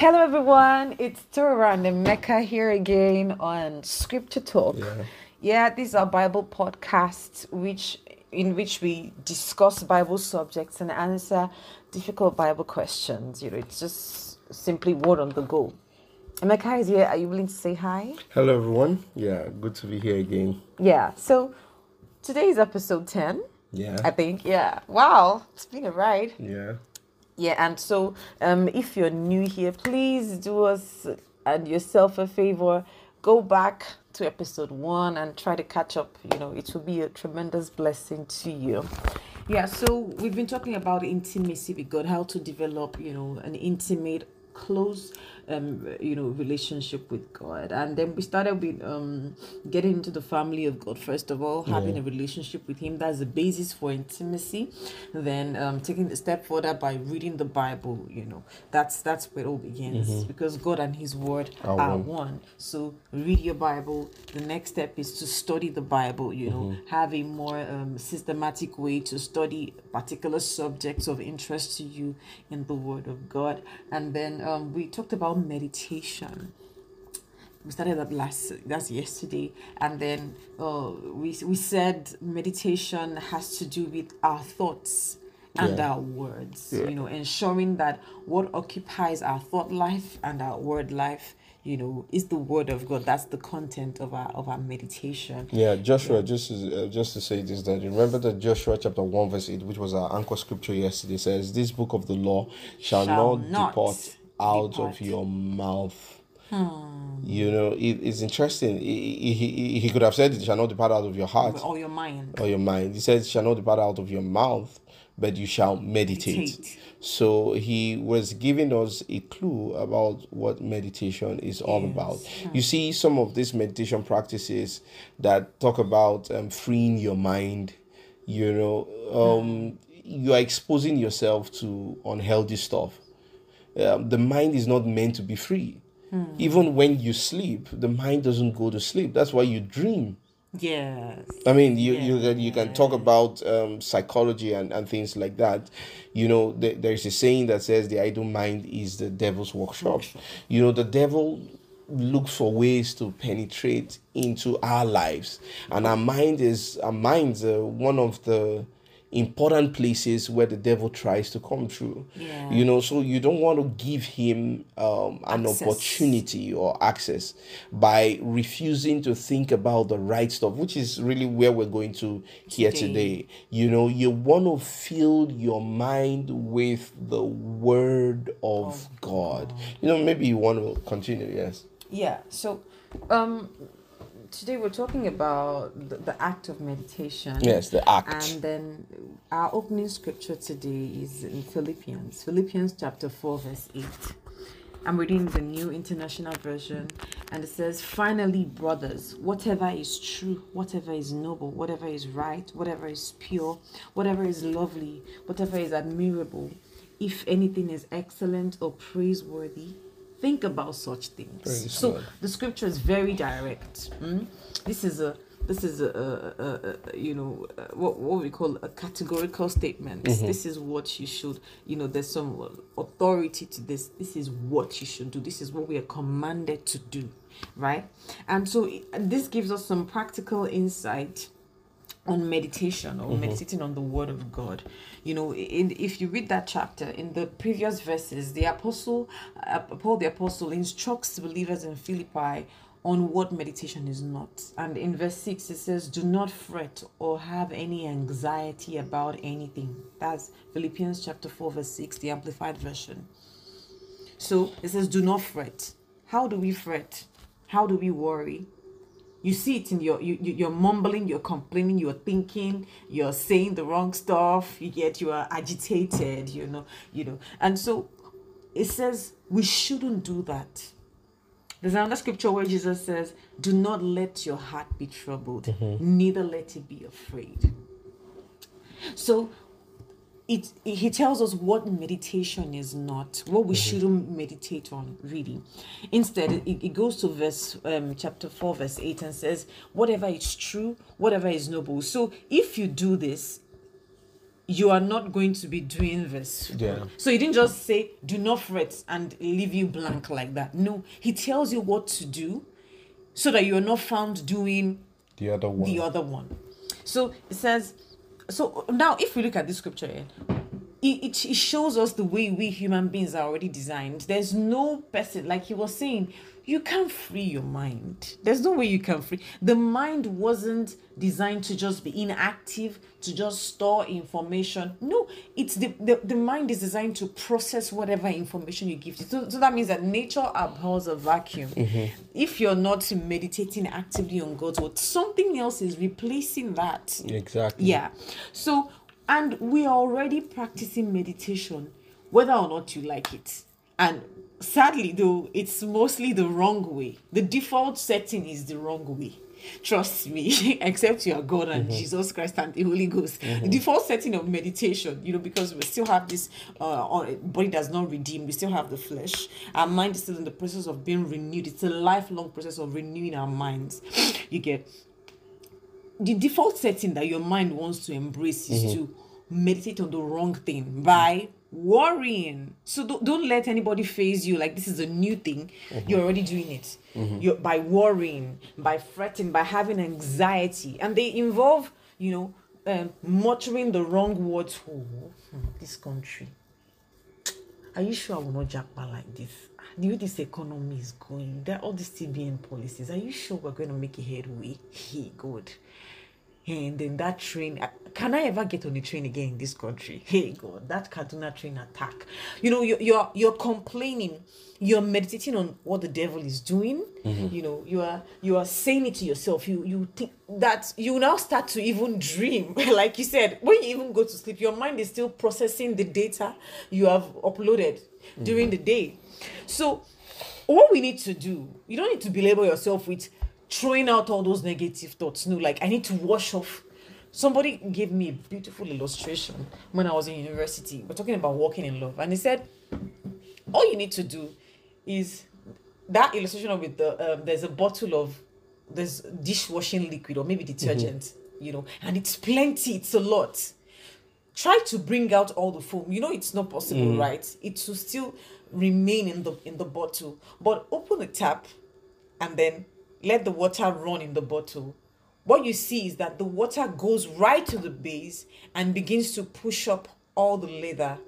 Hello, everyone. It's Tora and Emeka here again on Scripture Talk. Yeah. Yeah, these are Bible podcasts which in which we discuss Bible subjects and answer difficult Bible questions. You know, it's just simply word on the go. Emeka is here. Are you willing to say hi? Hello, everyone. Yeah, good to be here again. Yeah. So today is episode 10, Yeah. I think. Yeah. Wow. It's been a ride. yeah. Yeah, and so um, if you're new here, please do us and yourself a favor. Go back to episode one and try to catch up. You know, it will be a tremendous blessing to you. Yeah, so we've been talking about intimacy with God, how to develop, you know, an intimate, close, um, you know, relationship with God. And then we started with um, getting into the family of God, first of all, having a relationship with Him. That's the basis for intimacy. Then um, taking the step further by reading the Bible, you know, that's that's where it all begins because God and His Word Are are one. one. So read your Bible. The next step is to study the Bible, you know, have a more um, systematic way to study particular subjects of interest to you in the Word of God. And then um, we talked about meditation. We started that last that's yesterday. And then uh, we, we said meditation has to do with our thoughts and Yeah. our words Yeah. you know ensuring that what occupies our thought life and our word life you know is the word of god. That's the content of our of our meditation. Yeah, Joshua, just uh, just to say this, that remember that Joshua chapter 1, verse 8, which was our anchor scripture yesterday, says, This book of the law shall, Shall not, not depart out depart. of your mouth. You know, it, it's interesting. He, he, he, could have said, It shall not depart out of your heart or your mind or your mind. He says, shall not depart out of your mouth, but you shall meditate. Meditate. So he was giving us a clue about what meditation is all Yes. about. You see, some of these meditation practices that talk about um, freeing your mind, you know, um, you are exposing yourself to unhealthy stuff. Um, the mind is not meant to be free. Even when you sleep, the mind doesn't go to sleep. That's why you dream. yes I mean, you you can you can talk about um, psychology and, and things like that. You know, th- there's a saying that says the idle mind is the devil's workshop. You know, the devil looks for ways to penetrate into our lives, and our mind is our minds one of the important places where the devil tries to come through. Yeah. You know, so you don't want to give him um, an Access. opportunity or access by refusing to think about the right stuff, which is really where we're going to here Today. today. You know, you want to fill your mind with the word of, God. You know, maybe you want to continue, yes. Yeah. So, um, today we're talking about the, the act of meditation. Yes, the act. And then our opening scripture today is in Philippians, Philippians chapter four, verse eight. I'm reading the New International Version, and it says, Finally, brothers, whatever is true, whatever is noble, whatever is right, whatever is pure, whatever is lovely, whatever is admirable, if anything is excellent or praiseworthy, think about such things. Praise so God. the scripture is very direct. mm? This is a this is a, a, a, a you know uh, what what we call a categorical statement. This is what you should you know. There's some authority to this. This is what you should do. This is what we are commanded to do, right? And so it- this gives us some practical insight on meditation or meditating on the word of god. You know in if you read that chapter in the previous verses the apostle uh, paul the apostle instructs believers in philippi on what meditation is not. And in verse 6 it says do not fret or have any anxiety about anything. That's philippians chapter 4 verse 6 the amplified version. So it says do not fret. How do we fret? How do we worry you see it in your you, you you're mumbling you're complaining you're thinking you're saying the wrong stuff you get you are agitated you know you know. And so it says we shouldn't do that. There's another scripture where jesus says do not let your heart be troubled mm-hmm. neither let it be afraid. So it, he tells us what meditation is not what we shouldn't meditate on really instead it, it goes to verse um, chapter 4 verse 8 and says whatever is true whatever is noble so if you do this you are not going to be doing this. Yeah. So he didn't just say, do not fret and leave you blank like that. No, he tells you what to do so that you're not found doing The other one. the other one. So it says, so now if we look at this scripture it, it, shows us the way we human beings are already designed. There's no person, like he was saying, you can't free your mind. There's no way you can free. The mind wasn't designed to just be inactive, to just store information. No, it's the, the, the mind is designed to process whatever information you give it. So, so that means that nature abhors a vacuum. Mm-hmm. If you're not meditating actively on God's word, something else is replacing that. exactly. Yeah. So, and we are already practicing meditation, whether or not you like it. And sadly, though, it's mostly the wrong way. The default setting is the wrong way. Trust me, except you are God and Jesus Christ and the Holy Ghost. The default setting of meditation, you know, because we still have this uh, body that's not redeemed, we still have the flesh. Our mind is still in the process of being renewed. It's a lifelong process of renewing our minds. You get the default setting that your mind wants to embrace is to meditate on the wrong thing by worrying. So don't, don't let anybody faze you like this is a new thing. You're already doing it. You're by worrying, by fretting, by having anxiety, and they involve you know um, muttering the wrong words. Oh, hmm, this country. Are you sure I will not jackpot like this? The way this economy is going, there are all these CBN policies. Are you sure we're going to make a headway? Hey, good. And then that train, uh, can I ever get on a train again in this country? Hey God, that Kaduna train attack. You know, you're you're, you're complaining, you're meditating on what the devil is doing. You know, you are you are saying it to yourself. You you think that you now start to even dream. like you said, when you even go to sleep, your mind is still processing the data you have uploaded during the day. So what we need to do, you don't need to belabor yourself with throwing out all those negative thoughts. No, like I need to wash off. Somebody gave me a beautiful illustration when I was in university. We're talking about walking in love, and he said, all you need to do is that illustration of with the um, there's a bottle of there's dishwashing liquid or maybe detergent, you know, and it's plenty, it's a lot try to bring out all the foam you know it's not possible right it will still remain in the in the bottle but open the tap and then let the water run in the bottle. What you see is that the water goes right to the base and begins to push up all the leather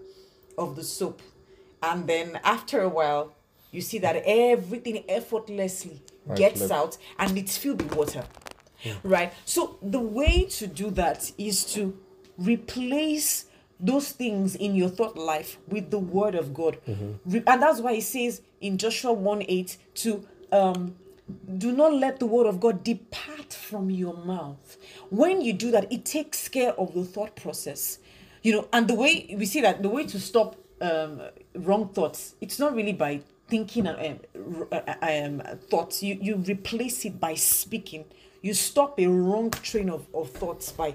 of the soap. And then after a while you see that everything effortlessly Right, gets left. out and it's filled with water. Right? So the way to do that is to replace those things in your thought life with the word of god. Re- and that's why he says in joshua 1 8 to um do not let the word of god depart from your mouth. When you do that it takes care of the thought process. You know and the way we see that the way to stop um wrong thoughts it's not really by thinking um, r- uh, um thoughts. You you replace it by speaking you stop a wrong train of, of thoughts by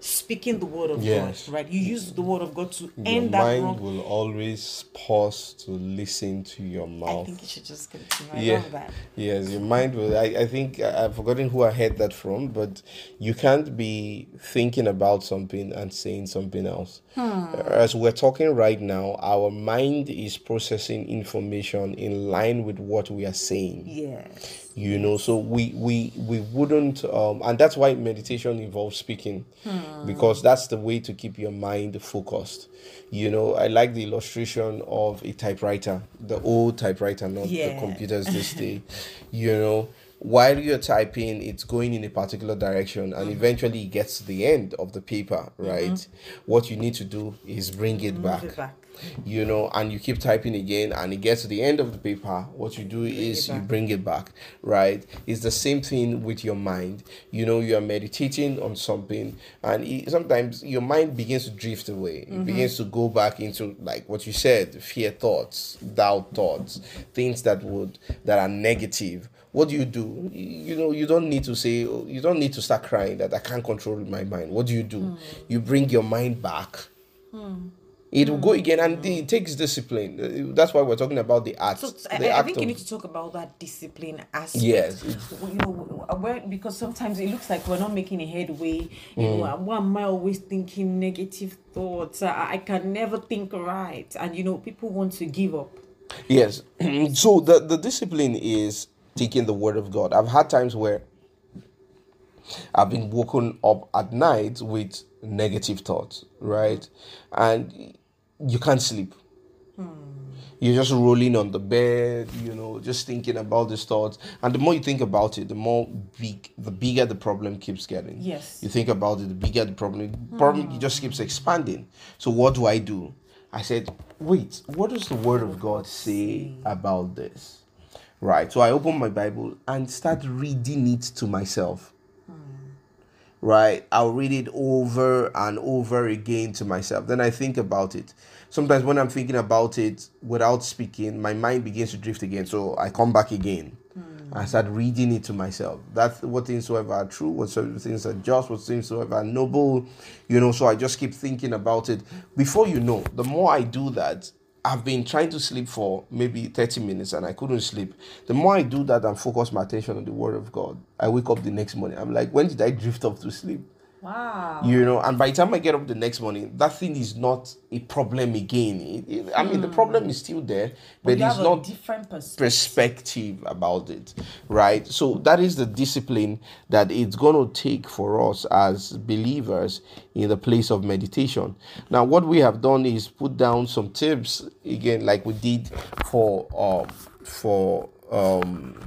speaking the word of Yes. god right you use the word of god to Your end that mind wrong will always pause to listen to your mouth. i think you should just continue i yeah. love that Yes, your mind will. I, I think I've forgotten who I heard that from, but you can't be thinking about something and saying something else. Hmm. As we're talking right now, our mind is processing information in line with what we are saying yes you know so we we we wouldn't um and that's why meditation involves speaking hmm. because that's the way to keep your mind focused. You know i like the illustration of a typewriter the old typewriter not Yeah. the computers this day. You know while you're typing it's going in a particular direction and mm-hmm. eventually it gets to the end of the paper mm-hmm. right? What you need to do is bring it back. it back you know, and you keep typing again, and it gets to the end of the paper. What you do is you bring it back, right? It's the same thing with your mind. You know, you are meditating on something, and it, sometimes your mind begins to drift away. It Mm-hmm. begins to go back into like what you said, fear thoughts, doubt thoughts, things that would that are negative. What do you do? You know, you don't need to say, you don't need to start crying that I can't control my mind. What do you do? Mm. You bring your mind back It will go again, and it takes discipline. Uh, That's why we're talking about the act. So the I, I think you need to talk about that discipline aspect. Yes. You know, where, because sometimes it looks like we're not making a headway. You Mm. know, why am I always thinking negative thoughts? I, I can never think right, and you know, people want to give up. Yes. so the, the discipline is taking the word of God. I've had times where I've been woken up at night with negative thoughts, right? And you can't sleep. Hmm. You're just rolling on the bed, you know, just thinking about these thoughts. And the more you think about it, the more big, the bigger the problem keeps getting. Yes. You think about it, the bigger the problem. The problem hmm. just keeps expanding. So what do I do? I said, wait, what does the word of God say about this? Right. So I open my Bible and start reading it to myself. Right. I'll read it over and over again to myself. Then I think about it. Sometimes when I'm thinking about it without speaking, my mind begins to drift again. So I come back again. I hmm. start reading it to myself. That's what things soever are true, whatsoever things are just, what things soever are noble, you know. So I just keep thinking about it. Before you know, the more I do that, I've been trying to sleep for maybe 30 minutes and I couldn't sleep. The more I do that and focus my attention on the word of God, I wake up the next morning. I'm like, when did I drift off to sleep? Wow. you know and by the time i get up the next morning that thing is not a problem again It- it- i mean the problem is still there but you it's not different perspective. perspective about it right so that is the discipline that it's going to take for us as believers in the place of meditation now what we have done is put down some tips again like we did for um for um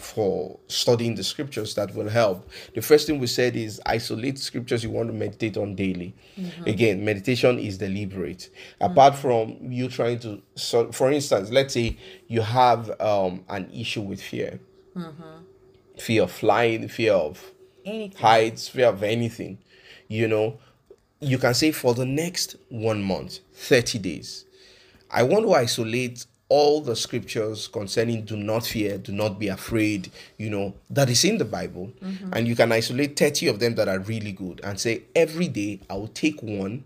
for studying the scriptures that will help. The first thing we said is isolate scriptures you want to meditate on daily. Mm-hmm. Again, meditation is deliberate. Apart mm-hmm. from you trying to, so for instance, let's say you have um, an issue with fear, mm-hmm. fear of flying, fear of Anything. heights, fear of anything, you know, you can say for the next one month, 30 days, I want to isolate all the scriptures concerning do not fear, do not be afraid, you know, that is in the Bible. Mm-hmm. And you can isolate 30 of them that are really good and say, every day I will take one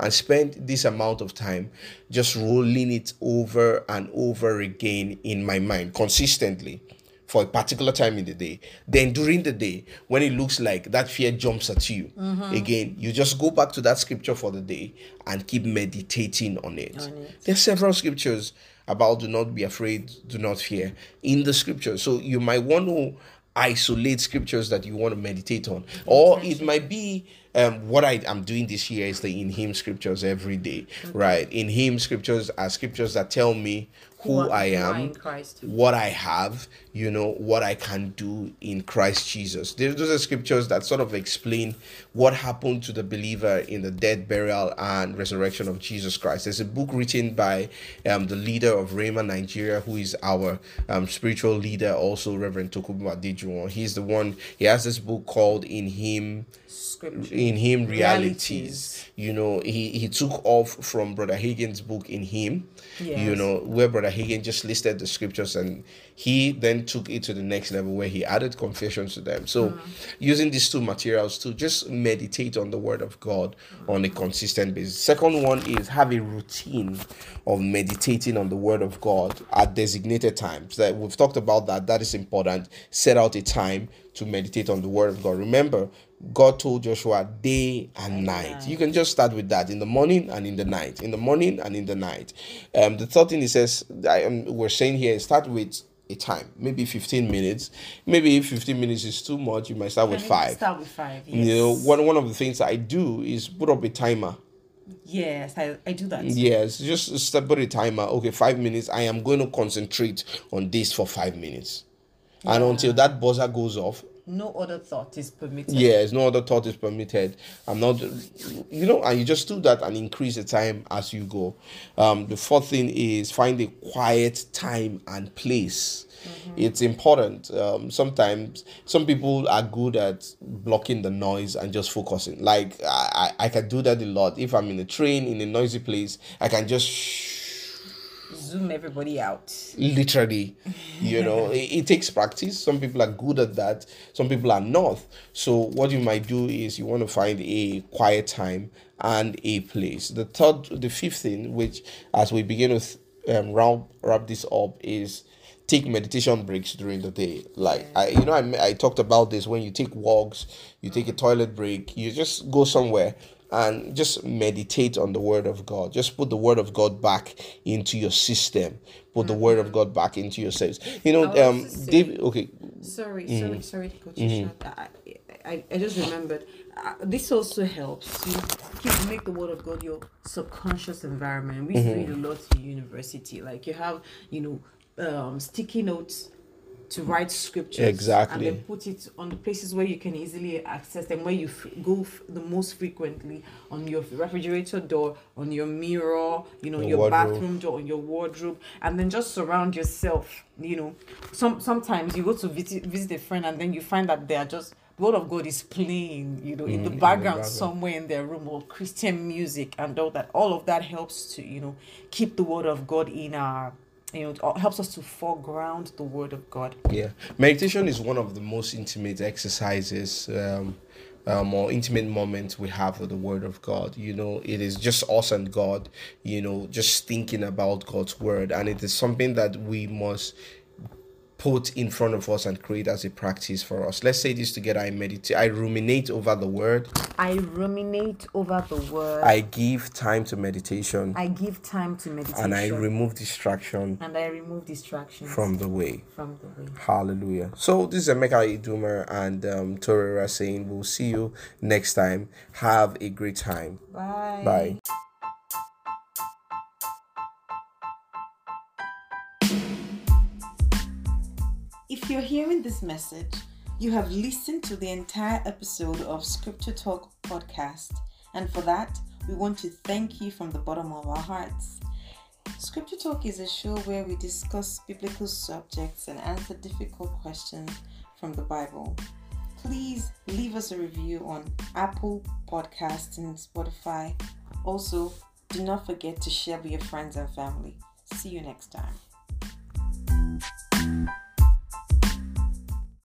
and spend this amount of time just rolling it over and over again in my mind consistently for a particular time in the day. Then during the day, when it looks like that fear jumps at you, mm-hmm. again, you just go back to that scripture for the day and keep meditating on it. There are several scriptures about do not be afraid, do not fear in the scripture. So you might want to isolate scriptures that you want to meditate on, or it might be um, what I am doing this year is the in Him scriptures every day, right? In Him scriptures are scriptures that tell me who, Who I am, Christ. what I have, you know, what I can do in Christ Jesus. There- Those are scriptures that sort of explain what happened to the believer in the death, burial, and resurrection of Jesus Christ. There's a book written by um, the leader of Rhema Nigeria, who is our um, spiritual leader, also Reverend Tokunbo Adejuwon. He's the one, he has this book called In Him Scripture. in him realities. Realities. you know he he took off from brother Hagin's book in him you know where brother Hagin just listed the scriptures and he then took it to the next level where he added confessions to them. So Mm. using these two materials to just meditate on the word of god on a consistent basis. Second one is have a routine of meditating on the word of god at designated times. That we've talked about that. That is important. Set out a time to meditate on the word of god. Remember God told Joshua day and night. You can just start with that in the morning and in the night. In the morning and in the night. Um, the third thing he says, I am, we're saying here, start with a time, maybe 15 minutes. Maybe if 15 minutes is too much, you might start with five. Start with five. Yes. You know, one, one of the things I do is put up a timer. Yes, I, I do that. Yes, just step put a timer. Okay, five minutes. I am going to concentrate on this for five minutes. And until that buzzer goes off, No other thought is permitted. Yes, no other thought is permitted. I'm not, you know, and you just do that and increase the time as you go. Um, the fourth thing is find a quiet time and place. It's important. Um, sometimes some people are good at blocking the noise and just focusing. Like I, I I can do that a lot. If I'm in a train in a noisy place, I can just Zone zoom everybody out. literally you know it, it takes practice. Some people are good at that. Some people are not. So what you might do is you want to find a quiet time and a place. The third the fifth thing which as we begin to um, wrap, wrap this up is take meditation breaks during the day. Like i you know I, I talked about this. When you take walks you take a toilet break you just go somewhere and just meditate on the word of god just put the word of god back into your system put the word of god back into your service you know um say- david okay Sorry, sorry, sorry to cut you short. I, I, I just remembered. Uh, this also helps you keep make the word of God your subconscious environment. We read a lot in university. Like you have, you know, um, sticky notes to write scriptures Exactly. and then put it on the places where you can easily access them where you f- go f- the most frequently on your refrigerator door on your mirror you know Your your wardrobe. bathroom door on your wardrobe and then just surround yourself you know some sometimes you go to visit visit a friend and then you find that they are just the word of god is playing you know in the Mm, in the background. somewhere in their room or christian music and all that all of that helps to you know keep the word of god in our you know it helps us to foreground the word of god Yeah, meditation is one of the most intimate exercises um, um, or intimate moments we have with the Word of God. You know, it is just us and God. You know, just thinking about God's Word, and it is something that we must put in front of us and create as a practice for us. Let's say this together. I meditate. I ruminate over the Word. I ruminate over the word. I give time to meditation, I give time to meditation. and I remove distraction and I remove distraction from the way. from the way. Hallelujah. So this is Emeka Idumer and um, Torera saying we'll see you next time. Have a great time. Bye. Bye. If you're hearing this message, you have listened to the entire episode of Scripture Talk podcast, and for that, we want to thank you from the bottom of our hearts. Scripture Talk is a show where we discuss biblical subjects and answer difficult questions from the Bible. Please leave us a review on Apple Podcasts and Spotify. Also, do not forget to share with your friends and family. See you next time.